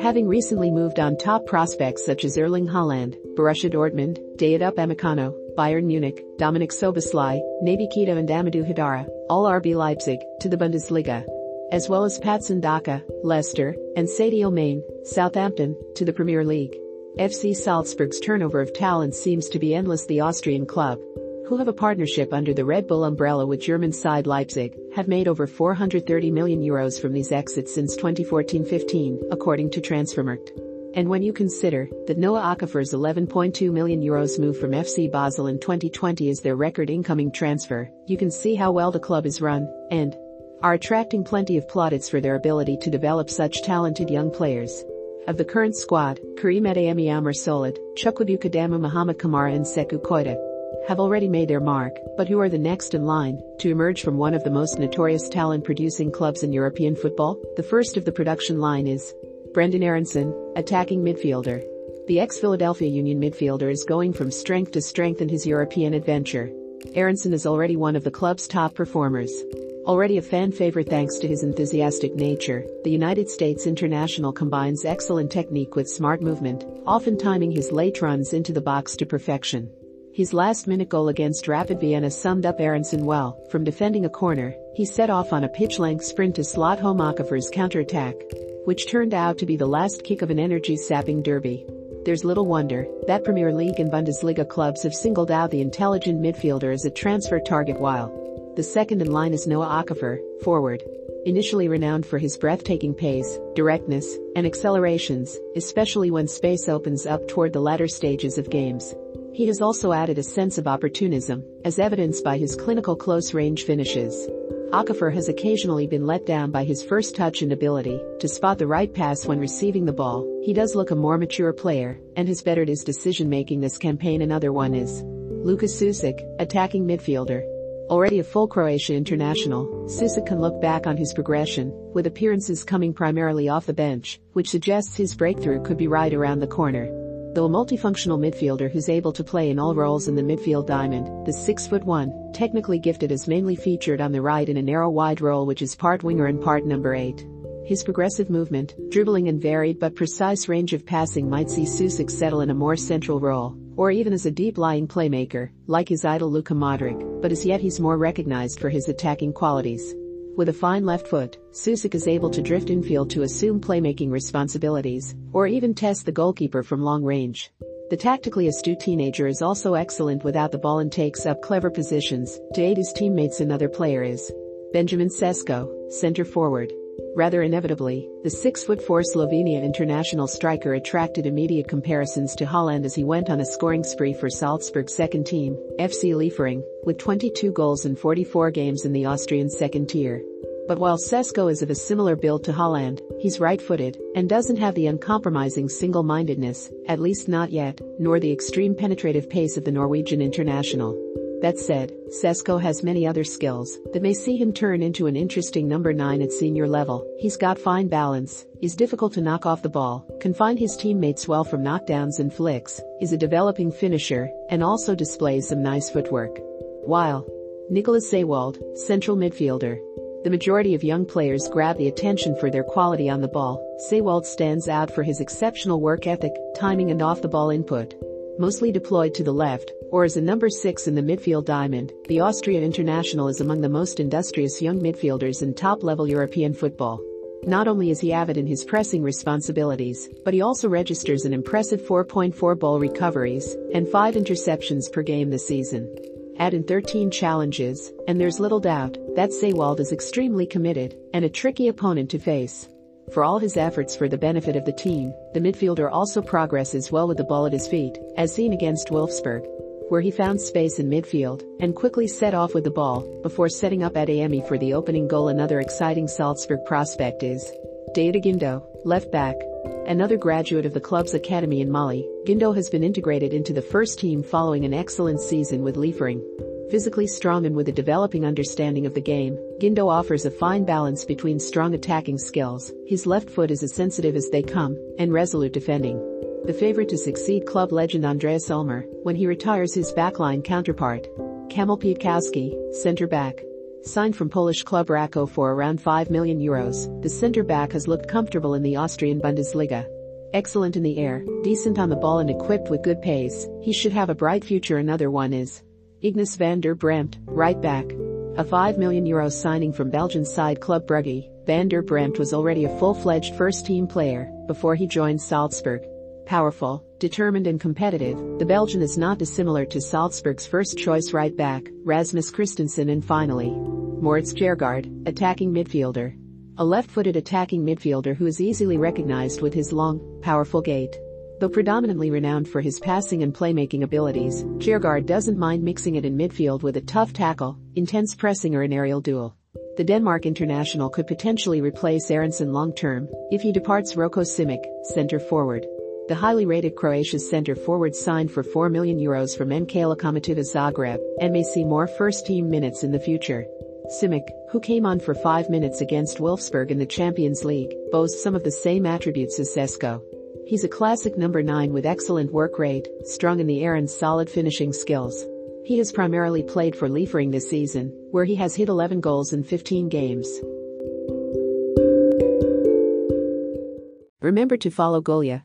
having recently moved on top prospects such as Erling Haaland, Borussia Dortmund, Dayot Upamecano, Bayern Munich, Dominic Szoboszlai, Naby Keita and Amadou Haidara, all RB Leipzig, to the Bundesliga. As well as Patson Daka, Leicester, and Sadio Mane, Southampton, to the Premier League. FC Salzburg's turnover of talent seems to be endless the Austrian club, who have a partnership under the Red Bull umbrella with German side Leipzig, have made over 430 million euros from these exits since 2014-15, according to Transfermarkt. And when you consider that Noah Okafor's 11.2 million euros move from FC Basel in 2020 is their record incoming transfer, you can see how well the club is run, and are attracting plenty of plaudits for their ability to develop such talented young players. Of the current squad, Karim Adeyemi Oumar Solet, Chukwubuike Adamu Mohamed Camara and Sekou Koita have already made their mark, but who are the next in line to emerge from one of the most notorious talent producing clubs in European football? The first of the production line is Brendan Aaronson, attacking midfielder. The ex-Philadelphia Union midfielder is going from strength to strength in his European adventure. Aaronson is already one of the club's top performers. Already a fan favorite thanks to his enthusiastic nature, the United States international combines excellent technique with smart movement, often timing his late runs into the box to perfection. His last minute goal against Rapid Vienna summed up Aaronson well, from defending a corner, he set off on a pitch-length sprint to slot home Okafor's counter-attack, which turned out to be the last kick of an energy-sapping derby. There's little wonder that Premier League and Bundesliga clubs have singled out the intelligent midfielder as a transfer target while the second in line is Noah Okafor, forward. Initially renowned for his breathtaking pace, directness, and accelerations, especially when space opens up toward the latter stages of games. He has also added a sense of opportunism, as evidenced by his clinical close-range finishes. Okafor has occasionally been let down by his first touch and ability to spot the right pass when receiving the ball. He does look a more mature player and has bettered his decision-making this campaign. Another one is Luka Susic, attacking midfielder, Already a full Croatia international, Susic can look back on his progression, with appearances coming primarily off the bench, which suggests his breakthrough could be right around the corner. Though a multifunctional midfielder who's able to play in all roles in the midfield diamond, the 6 foot 1, technically gifted is mainly featured on the right in a narrow wide role which is part winger and part number 8. His progressive movement, dribbling and varied but precise range of passing might see Susic settle in a more central role, or even as a deep-lying playmaker, like his idol Luka Modric, but as yet he's more recognized for his attacking qualities. With a fine left foot, Susic is able to drift infield to assume playmaking responsibilities, or even test the goalkeeper from long range. The tactically astute teenager is also excellent without the ball and takes up clever positions to aid his teammates another player is Benjamin Sesko, center forward. Rather inevitably, the 6'4 Slovenia international striker attracted immediate comparisons to Haaland as he went on a scoring spree for Salzburg's second team, FC Liefering, with 22 goals in 44 games in the Austrian second tier. But while Sesko is of a similar build to Haaland, he's right-footed and doesn't have the uncompromising single-mindedness, at least not yet, nor the extreme penetrative pace of the Norwegian international. That said, Sesko has many other skills that may see him turn into an interesting number 9 at senior level. He's got fine balance, is difficult to knock off the ball, can find his teammates well from knockdowns and flicks, is a developing finisher, and also displays some nice footwork. While Nicolas Seiwald, central midfielder, the majority of young players grab the attention for their quality on the ball. Seiwald stands out for his exceptional work ethic, timing and off-the-ball input. Mostly deployed to the left, or as a number 6 in the midfield diamond, the Austria international is among the most industrious young midfielders in top-level European football. Not only is he avid in his pressing responsibilities, but he also registers an impressive 4.4 ball recoveries and 5 interceptions per game this season. Add in 13 challenges, and there's little doubt that Seiwald is extremely committed and a tricky opponent to face. For all his efforts for the benefit of the team, the midfielder also progresses well with the ball at his feet, as seen against Wolfsburg where he found space in midfield and quickly set off with the ball before setting up Adeyemi for the opening goal. Another exciting Salzburg prospect is Daouda Guindo, left back. Another graduate of the club's academy in Mali, Guindo has been integrated into the first team following an excellent season with Liefering. Physically strong and with a developing understanding of the game, Guindo offers a fine balance between strong attacking skills, his left foot is as sensitive as they come, and resolute defending the favorite to succeed club legend Andreas Ulmer when he retires his backline counterpart. Kamil Piatkowski, center back. Signed from Polish club Rakow for around 5 million euros, the centre back has looked comfortable in the Austrian Bundesliga. Excellent in the air, decent on the ball and equipped with good pace, he should have a bright future another one is. Ignace van der Brempt, right back. A 5 million euros signing from Belgian side Club Brugge, van der Brempt was already a full-fledged first-team player before he joined Salzburg. Powerful, determined and competitive, the Belgian is not dissimilar to Salzburg's first-choice right-back, Rasmus Kristensen and finally, Maurits Kjærgaard, attacking midfielder. A left-footed attacking midfielder who is easily recognized with his long, powerful gait. Though predominantly renowned for his passing and playmaking abilities, Kjærgaard doesn't mind mixing it in midfield with a tough tackle, intense pressing or an aerial duel. The Denmark international could potentially replace Aaronson long-term if he departs Roko Simic, center forward. The highly rated Croatia's center forward signed for 4 million euros from NK Lokomotiva Zagreb and may see more first-team minutes in the future. Simic, who came on for 5 minutes against Wolfsburg in the Champions League, boasts some of the same attributes as Sesko. He's a classic number 9 with excellent work rate, strong in the air and solid finishing skills. He has primarily played for Liefering this season, where he has hit 11 goals in 15 games. Remember to follow Golia